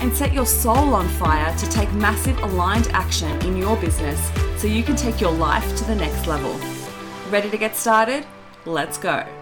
and set your soul on fire to take massive aligned action in your business so you can take your life to the next level. Ready to get started? Let's go.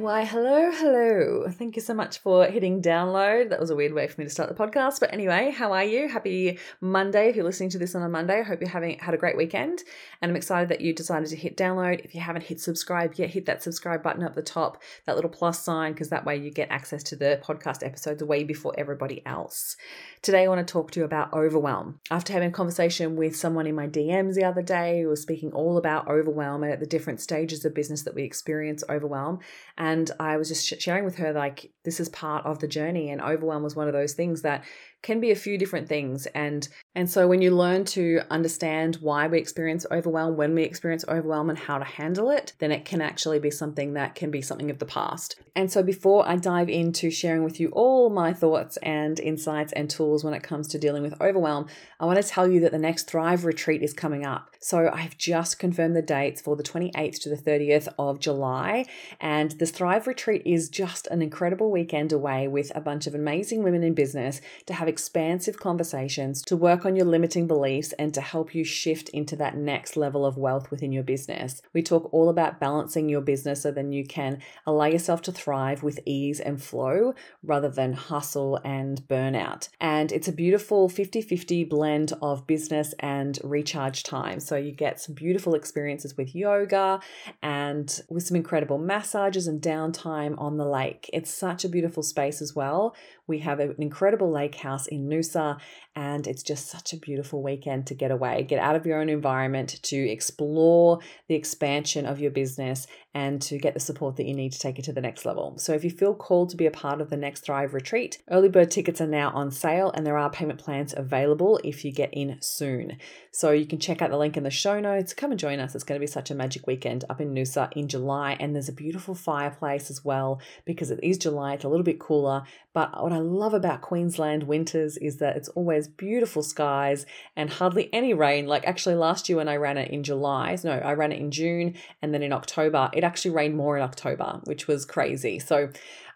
Why, hello, hello. Thank you so much for hitting download. That was a weird way for me to start the podcast. But anyway, how are you? Happy Monday. If you're listening to this on a Monday, I hope you're having had a great weekend. And I'm excited that you decided to hit download. If you haven't hit subscribe yet, hit that subscribe button up the top, that little plus sign, because that way you get access to the podcast episodes way before everybody else. Today, I want to talk to you about overwhelm. After having a conversation with someone in my DMs the other day who was speaking all about overwhelm and at the different stages of business that we experience overwhelm. And and I was just sharing with her, like, this is part of the journey. And overwhelm was one of those things that can be a few different things. And and so when you learn to understand why we experience overwhelm when we experience overwhelm and how to handle it then it can actually be something that can be something of the past. And so before i dive into sharing with you all my thoughts and insights and tools when it comes to dealing with overwhelm i want to tell you that the next thrive retreat is coming up. So i've just confirmed the dates for the 28th to the 30th of july. And this thrive retreat is just an incredible weekend away with a bunch of amazing women in business to have expansive conversations to work on your limiting beliefs and to help you shift into that next level of wealth within your business. We talk all about balancing your business so then you can allow yourself to thrive with ease and flow rather than hustle and burnout. And it's a beautiful 50 50 blend of business and recharge time. So you get some beautiful experiences with yoga and with some incredible massages and downtime on the lake. It's such a beautiful space as well. We have an incredible lake house house in Noosa. And it's just such a beautiful weekend to get away, get out of your own environment, to explore the expansion of your business, and to get the support that you need to take it to the next level. So, if you feel called to be a part of the Next Thrive retreat, early bird tickets are now on sale and there are payment plans available if you get in soon. So, you can check out the link in the show notes. Come and join us. It's going to be such a magic weekend up in Noosa in July. And there's a beautiful fireplace as well because it is July, it's a little bit cooler. But what I love about Queensland winters is that it's always beautiful skies and hardly any rain. Like actually last year when I ran it in July, no, I ran it in June and then in October, it actually rained more in October, which was crazy. So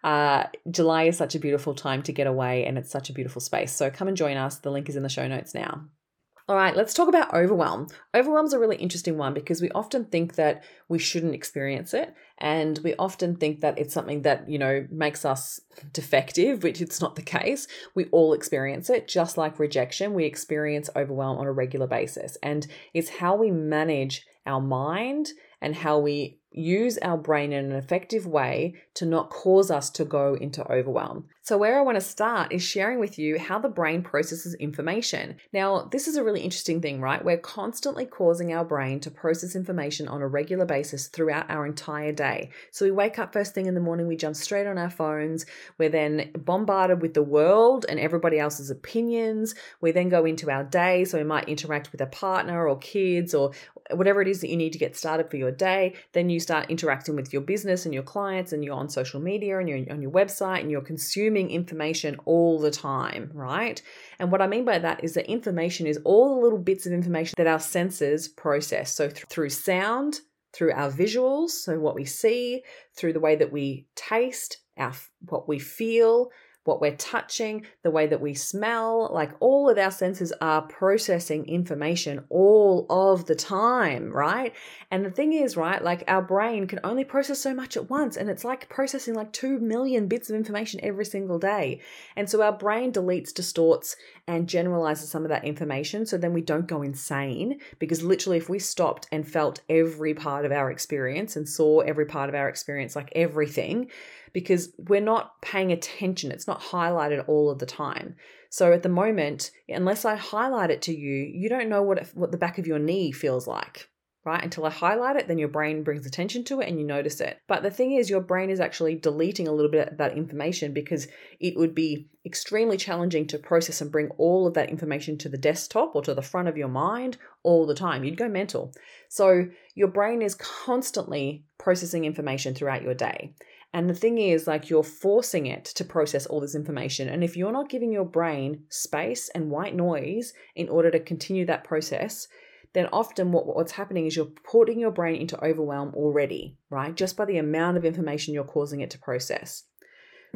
uh, July is such a beautiful time to get away and it's such a beautiful space. So come and join us. The link is in the show notes now. All right, let's talk about overwhelm. Overwhelm is a really interesting one because we often think that we shouldn't experience it. And we often think that it's something that, you know, makes us defective, which it's not the case. We all experience it. Just like rejection, we experience overwhelm on a regular basis. And it's how we manage our mind and how we use our brain in an effective way to not cause us to go into overwhelm. So, where I want to start is sharing with you how the brain processes information. Now, this is a really interesting thing, right? We're constantly causing our brain to process information on a regular basis throughout our entire day. So, we wake up first thing in the morning, we jump straight on our phones, we're then bombarded with the world and everybody else's opinions. We then go into our day, so we might interact with a partner or kids or whatever it is that you need to get started for your day. Then you start interacting with your business and your clients, and you're on social media and you're on your website and you're consuming information all the time, right? And what I mean by that is that information is all the little bits of information that our senses process. So th- through sound, through our visuals, so what we see, through the way that we taste, our what we feel, what we're touching, the way that we smell, like all of our senses are processing information all of the time, right? And the thing is, right, like our brain can only process so much at once, and it's like processing like 2 million bits of information every single day. And so our brain deletes, distorts, and generalizes some of that information so then we don't go insane because literally, if we stopped and felt every part of our experience and saw every part of our experience, like everything, because we're not paying attention. It's not highlighted all of the time. So at the moment, unless I highlight it to you, you don't know what it, what the back of your knee feels like. right? Until I highlight it, then your brain brings attention to it and you notice it. But the thing is, your brain is actually deleting a little bit of that information because it would be extremely challenging to process and bring all of that information to the desktop or to the front of your mind all the time. You'd go mental. So your brain is constantly processing information throughout your day. And the thing is, like, you're forcing it to process all this information. And if you're not giving your brain space and white noise in order to continue that process, then often what, what's happening is you're putting your brain into overwhelm already, right? Just by the amount of information you're causing it to process.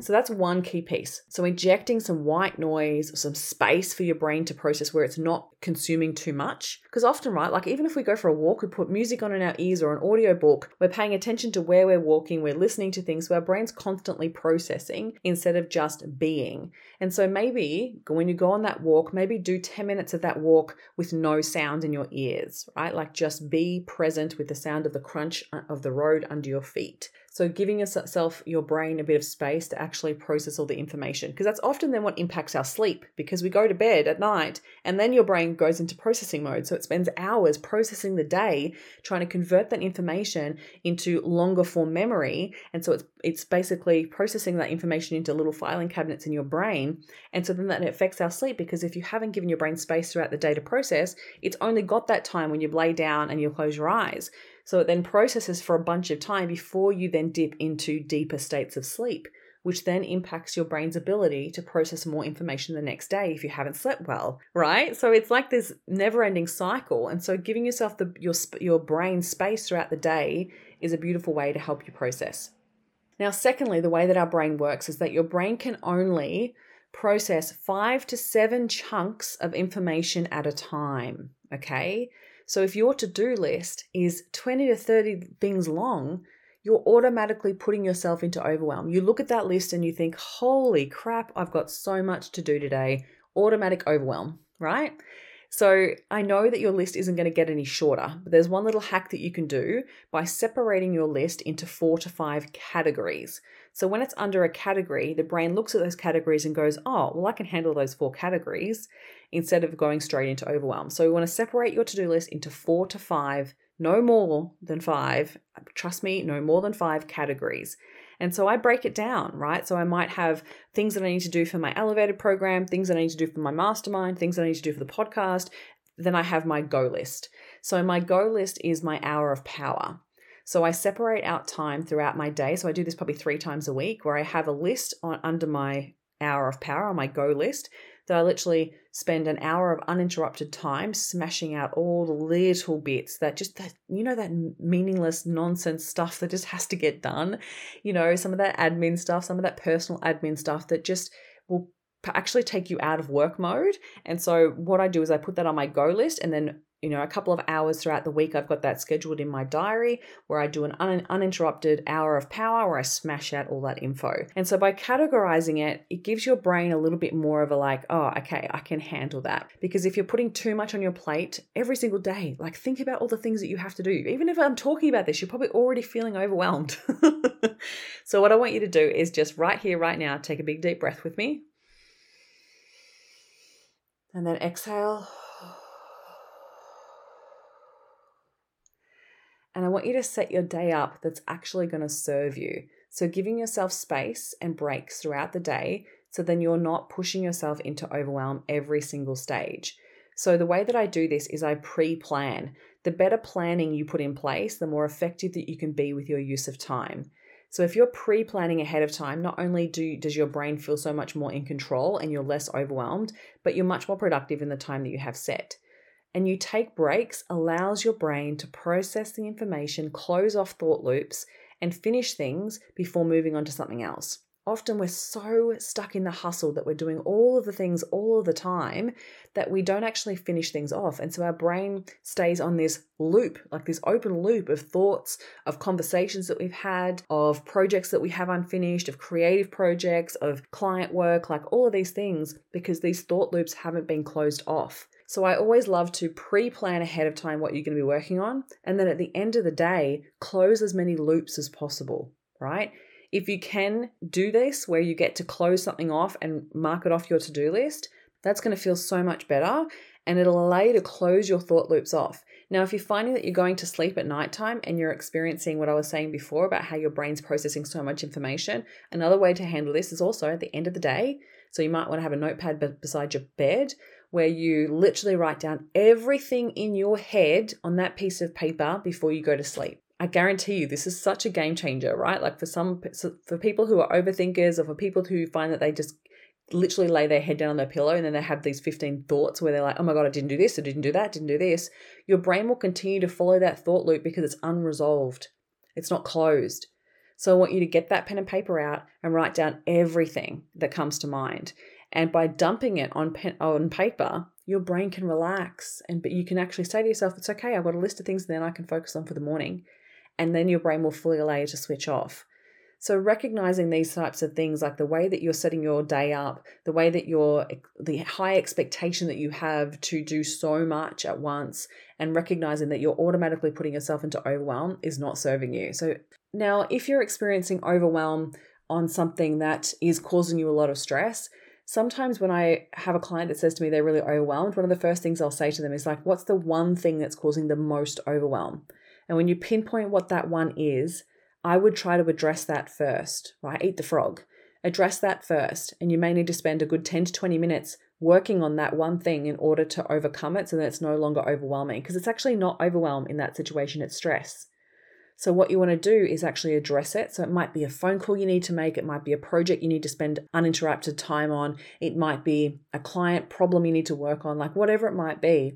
So that's one key piece. So injecting some white noise, some space for your brain to process where it's not consuming too much. Because often, right, like even if we go for a walk, we put music on in our ears or an audio book, we're paying attention to where we're walking, we're listening to things, so our brain's constantly processing instead of just being. And so maybe when you go on that walk, maybe do 10 minutes of that walk with no sound in your ears, right? Like just be present with the sound of the crunch uh, of the road under your feet. So giving yourself, your brain a bit of space to actually process all the information, because that's often then what impacts our sleep, because we go to bed at night and then your brain goes into processing mode. So it spends hours processing the day, trying to convert that information into longer form memory. And so it's it's basically processing that information into little filing cabinets in your brain. And so then that affects our sleep because if you haven't given your brain space throughout the day to process, it's only got that time when you lay down and you close your eyes. So it then processes for a bunch of time before you then dip into deeper states of sleep, which then impacts your brain's ability to process more information the next day if you haven't slept well, right? So it's like this never-ending cycle. And so giving yourself the your your brain space throughout the day is a beautiful way to help you process. Now, secondly, the way that our brain works is that your brain can only process 5 to 7 chunks of information at a time, okay? So if your to do list is 20 to 30 things long, you're automatically putting yourself into overwhelm. You look at that list and you think, holy crap, I've got so much to do today. Automatic overwhelm, right? So I know that your list isn't going to get any shorter, but there's one little hack that you can do by separating your list into four to five categories. So when it's under a category, the brain looks at those categories and goes, oh, well, I can handle those four categories instead of going straight into overwhelm. So we want to separate your to do list into four to five, no more than five, trust me, no more than five categories. And so I break it down, right? So I might have things that I need to do for my elevated program, things that I need to do for my mastermind, things that I need to do for the podcast. Then I have my go list. So my go list is my hour of power. So I separate out time throughout my day. So I do this probably three times a week where I have a list on under my hour of power on my go list that I literally spend an hour of uninterrupted time smashing out all the little bits that just that you know that meaningless nonsense stuff that just has to get done. You know some of that admin stuff some of that personal admin stuff that just will actually take you out of work mode and so what I do is I put that on my go list and then you know, a couple of hours throughout the week, I've got that scheduled in my diary where I do an un- uninterrupted hour of power where I smash out all that info. And so by categorizing it, it gives your brain a little bit more of a like, oh, okay, I can handle that. Because if you're putting too much on your plate every single day, like think about all the things that you have to do. Even if I'm talking about this, you're probably already feeling overwhelmed. so what I want you to do is just right here, right now, take a big deep breath with me. And then exhale. And I want you to set your day up that's actually going to serve you. So, giving yourself space and breaks throughout the day so then you're not pushing yourself into overwhelm every single stage. So, the way that I do this is I pre plan. The better planning you put in place, the more effective that you can be with your use of time. So, if you're pre planning ahead of time, not only do, does your brain feel so much more in control and you're less overwhelmed, but you're much more productive in the time that you have set and you take breaks allows your brain to process the information, close off thought loops, and finish things before moving on to something else. Often we're so stuck in the hustle that we're doing all of the things all of the time that we don't actually finish things off. And so our brain stays on this loop, like this open loop of thoughts, of conversations that we've had, of projects that we have unfinished, of creative projects, of client work, like all of these things, because these thought loops haven't been closed off. So I always love to pre plan ahead of time what you're going to be working on. And then at the end of the day, close as many loops as possible, right? If you can do this where you get to close something off and mark it off your to do list, that's going to feel so much better and it'll allow you to close your thought loops off. Now, if you're finding that you're going to sleep at nighttime and you're experiencing what I was saying before about how your brain's processing so much information, another way to handle this is also at the end of the day. So you might want to have a notepad beside your bed where you literally write down everything in your head on that piece of paper before you go to sleep. I guarantee you this is such a game changer, right? Like for some for people who are overthinkers or for people who find that they just literally lay their head down on their pillow and then they have these 15 thoughts where they're like, oh my God, I didn't do this, I didn't do that, didn't do this. Your brain will continue to follow that thought loop because it's unresolved, it's not closed. So I want you to get that pen and paper out and write down everything that comes to mind. And by dumping it on pen, on paper, your brain can relax and but you can actually say to yourself, it's okay, I've got a list of things and then I can focus on for the morning. And then your brain will fully allow you to switch off. So recognizing these types of things, like the way that you're setting your day up, the way that you're the high expectation that you have to do so much at once, and recognizing that you're automatically putting yourself into overwhelm is not serving you. So now, if you're experiencing overwhelm on something that is causing you a lot of stress, sometimes when I have a client that says to me they're really overwhelmed, one of the first things I'll say to them is like, what's the one thing that's causing the most overwhelm? And when you pinpoint what that one is, I would try to address that first, right? Eat the frog. Address that first. And you may need to spend a good 10 to 20 minutes working on that one thing in order to overcome it so that it's no longer overwhelming. Because it's actually not overwhelm in that situation, it's stress. So, what you want to do is actually address it. So, it might be a phone call you need to make, it might be a project you need to spend uninterrupted time on, it might be a client problem you need to work on, like whatever it might be.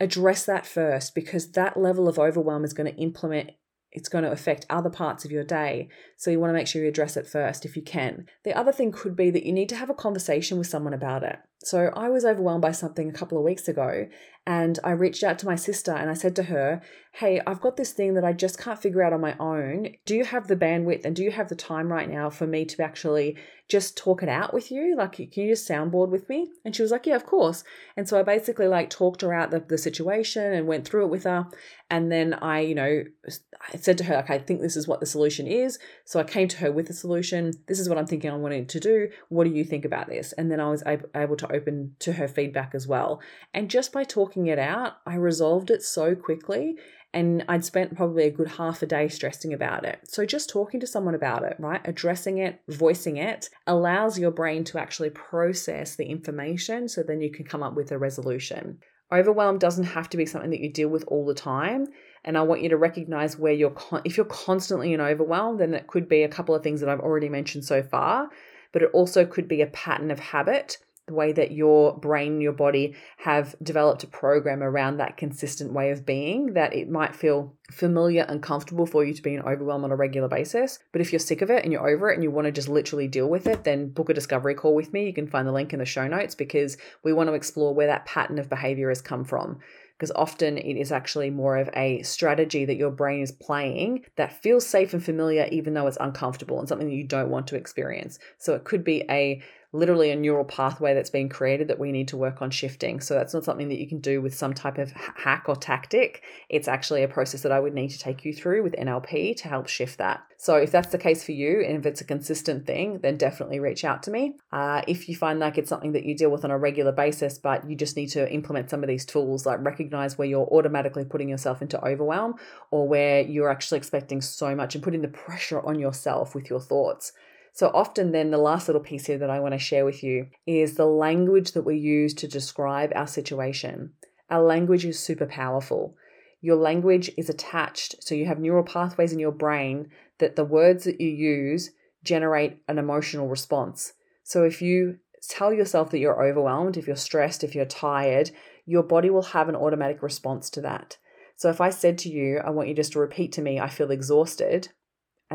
Address that first because that level of overwhelm is going to implement it's going to affect other parts of your day. So you want to make sure you address it first if you can. The other thing could be that you need to have a conversation with someone about it. So I was overwhelmed by something a couple of weeks ago and I reached out to my sister and I said to her, Hey, I've got this thing that I just can't figure out on my own. Do you have the bandwidth and do you have the time right now for me to actually just talk it out with you? Like, can you just soundboard with me? And she was like, Yeah, of course. And so I basically like talked her out the, the situation and went through it with her. And then I, you know, I said to her, like, I think this is what the solution is. So I came to her with a solution. This is what I'm thinking I wanted to do. What do you think about this? And then I was able to open to her feedback as well. And just by talking it out, I resolved it so quickly. And I'd spent probably a good half a day stressing about it. So, just talking to someone about it, right? Addressing it, voicing it, allows your brain to actually process the information so then you can come up with a resolution. Overwhelm doesn't have to be something that you deal with all the time. And I want you to recognize where you're, con- if you're constantly in overwhelm, then it could be a couple of things that I've already mentioned so far, but it also could be a pattern of habit the way that your brain your body have developed a program around that consistent way of being that it might feel familiar and comfortable for you to be in overwhelm on a regular basis. But if you're sick of it and you're over it and you want to just literally deal with it, then book a discovery call with me. You can find the link in the show notes because we want to explore where that pattern of behavior has come from because often it is actually more of a strategy that your brain is playing that feels safe and familiar, even though it's uncomfortable and something that you don't want to experience. So it could be a literally a neural pathway that's been created that we need to work on shifting. So that's not something that you can do with some type of hack or tactic. It's actually a process that I would need to take you through with NLP to help shift that. So if that's the case for you, and if it's a consistent thing, then definitely reach out to me. Uh, if you find like it's something that you deal with on a regular basis, but you just need to implement some of these tools, like recognize where you're automatically putting yourself into overwhelm or where you're actually expecting so much and putting the pressure on yourself with your thoughts. So often, then, the last little piece here that I want to share with you is the language that we use to describe our situation. Our language is super powerful. Your language is attached, so you have neural pathways in your brain that the words that you use generate an emotional response. So if you tell yourself that you're overwhelmed, if you're stressed, if you're tired, your body will have an automatic response to that. So if I said to you, I want you just to repeat to me, I feel exhausted,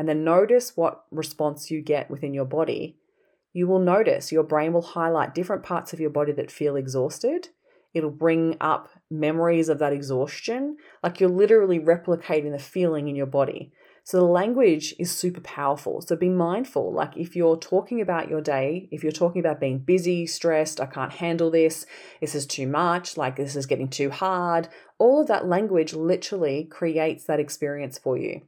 and then notice what response you get within your body, you will notice your brain will highlight different parts of your body that feel exhausted. It'll bring up memories of that exhaustion, like you're literally replicating the feeling in your body. So the language is super powerful. So be mindful. Like if you're talking about your day, if you're talking about being busy, stressed, I can't handle this, this is too much, like this is getting too hard, all of that language literally creates that experience for you.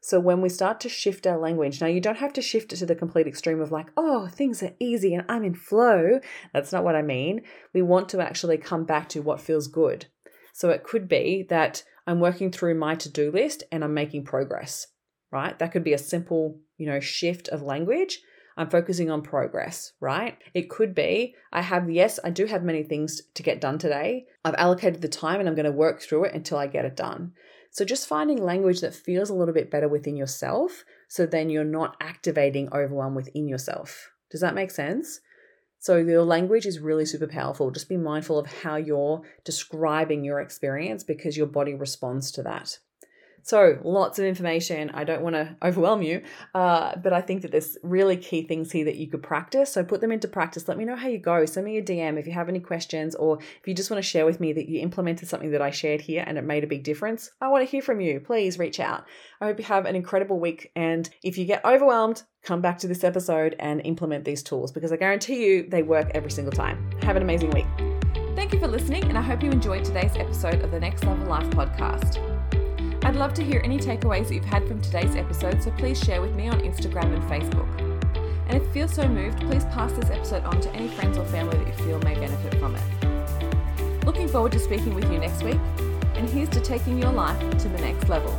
So when we start to shift our language, now you don't have to shift it to the complete extreme of like, oh, things are easy and I'm in flow. That's not what I mean. We want to actually come back to what feels good. So it could be that I'm working through my to do list and I'm making progress, right? That could be a simple, you know, shift of language. I'm focusing on progress, right? It could be I have, yes, I do have many things to get done today. I've allocated the time and I'm going to work through it until I get it done. So just finding language that feels a little bit better within yourself so then you're not activating overwhelm within yourself. Does that make sense? So your language is really super powerful. Just be mindful of how you're describing your experience because your body responds to that. So, lots of information. I don't want to overwhelm you, uh, but I think that there's really key things here that you could practice. So, put them into practice. Let me know how you go. Send me a DM if you have any questions, or if you just want to share with me that you implemented something that I shared here and it made a big difference. I want to hear from you. Please reach out. I hope you have an incredible week. And if you get overwhelmed, come back to this episode and implement these tools because I guarantee you they work every single time. Have an amazing week. Thank you for listening, and I hope you enjoyed today's episode of the Next Level Life podcast. I'd love to hear any takeaways that you've had from today's episode, so please share with me on Instagram and Facebook. And if you feel so moved, please pass this episode on to any friends or family that you feel may benefit from it. Looking forward to speaking with you next week, and here's to taking your life to the next level.